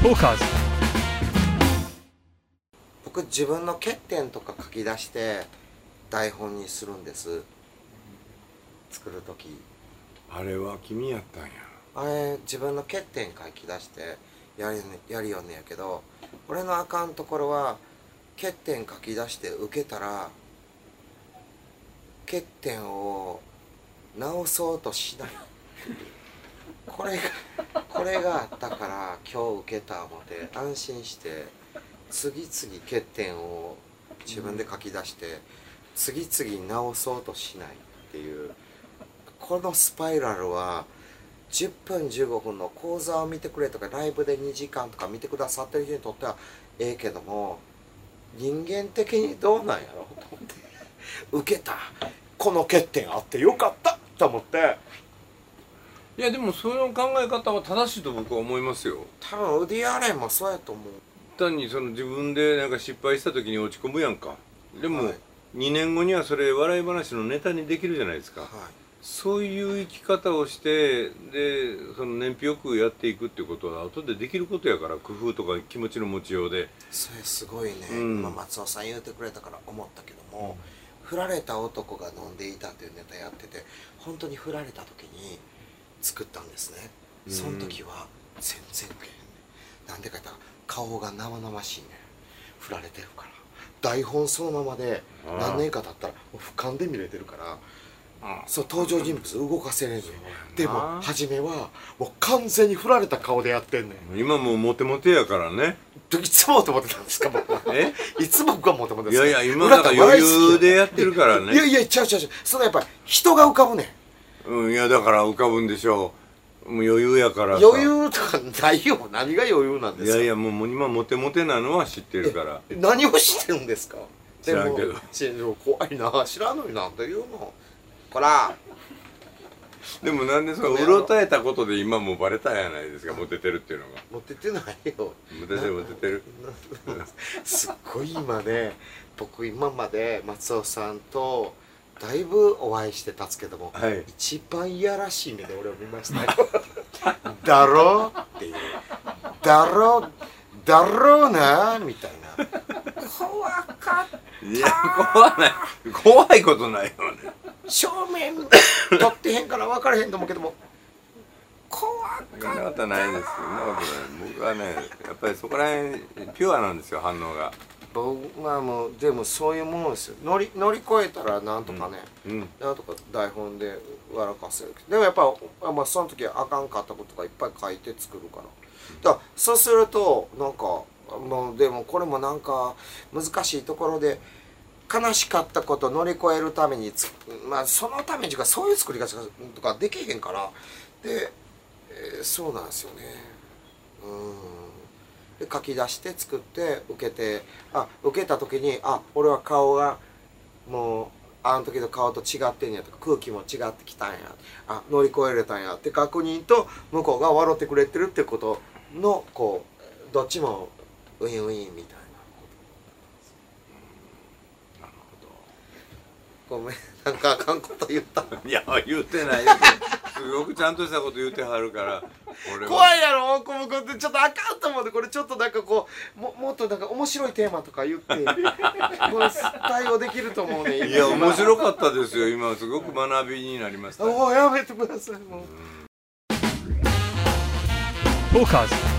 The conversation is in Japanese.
トーカーズ。僕自分の欠点とか書き出して台本にするんです。作る時。あれは君やったんや。あれ自分の欠点書き出してやる,、ね、やるよんねやけど俺のあかんところは欠点書き出して受けたら欠点を直そうとしない。これがこれがあったから今日受けた思って安心して次々欠点を自分で書き出して次々直そうとしないっていうこのスパイラルは10分15分の講座を見てくれとかライブで2時間とか見てくださってる人にとってはええけども人間的にどうなんやろうと思って受けたこの欠点あってよかったと思っていやでもその考え方は正しいと僕は思いますよ。多分ウディ・アレンもそうやと思う。単にその自分でなんか失敗した時に落ち込むやんか。でも、はい。2年後にはそれ笑い話のネタにできるじゃないですか、はい。そういう生き方をしてでその燃費よくやっていくっていうことは後でできることやから工夫とか気持ちの持ちようで。それすごいね、うん。今松尾さん言うてくれたから思ったけども、振られた男が飲んでいたというネタやってて本当に振られた時に作ったんですね、うん。その時は全然ウケへんね。なんでか言ったら顔が生々しいね。振られてるから。台本そのままで何年か経ったら俯瞰で見れてるから。あそう登場人物動かせれんねんそうやな。でも初めはもう完全に振られた顔でやってんねん。今もうモテモテやからね。いつもと思ってたんですか僕は。え？いつ僕はモテモテいですかやいや今なんか余裕でやってるからね。いやいや違う違う違うそのやっぱり人が浮かぶねんうんいやだから浮かぶんでしょう。もう余裕やからさ。余裕とかないよ何が余裕なんですか？いやいやもう今モテモテなのは知ってるから。え何をしてるんですか？知らんけど。でも怖いな知らんのになんて言うの？こら。でもなんでそのうろたえたことで今もうバレたやないですかモテてるっていうのが。モテてないよ。モテてるモテてる。すっごい今ね僕今まで松尾さんとだいぶお会いしてたんですけども、はい。一番いやらしい目で俺を見ましたよ。だろ？うっていう。だろ？うだろうな？みたいな。怖かっいや怖ない。怖いことないよね。正面撮ってへんから分からへんと思うけども。怖そんなことないですそんなことない。僕はねやっぱりそこら辺ピュアなんですよ反応が僕はもうでもそういうものですよ。乗り乗り越えたらなんとかね、うん。なんとか台本で笑かせる。でもやっぱ、あまあ、その時はあかんかったことがいっぱい書いて作るから。だからそうするとなんかもうでもこれもなんか難しいところで悲しかったことを乗り越えるためにつまあそのためにかそういう作り方とかできへんから。で、えーそうなんですよね。うん。で書き出して作って受けてあ受けた時にあ俺は顔がもうあの時の顔と違ってんやとか空気も違ってきたんやあ乗り越えれたんやって確認と向こうが笑ってくれてるってことのこうどっちもウィンウィンみたいななるほど。ごめん。なんかあかんこと言ったいや言うてないよ。すごくちゃんとしたこと言うてはるから怖いやろ大久保君ってちょっとあかんと思うんでこれちょっとなんかこうももっとなんか面白いテーマとか言って これ対応できると思うねいや面白かったですよ今すごく学びになりました。もうやめてくださいもう。トーカーズ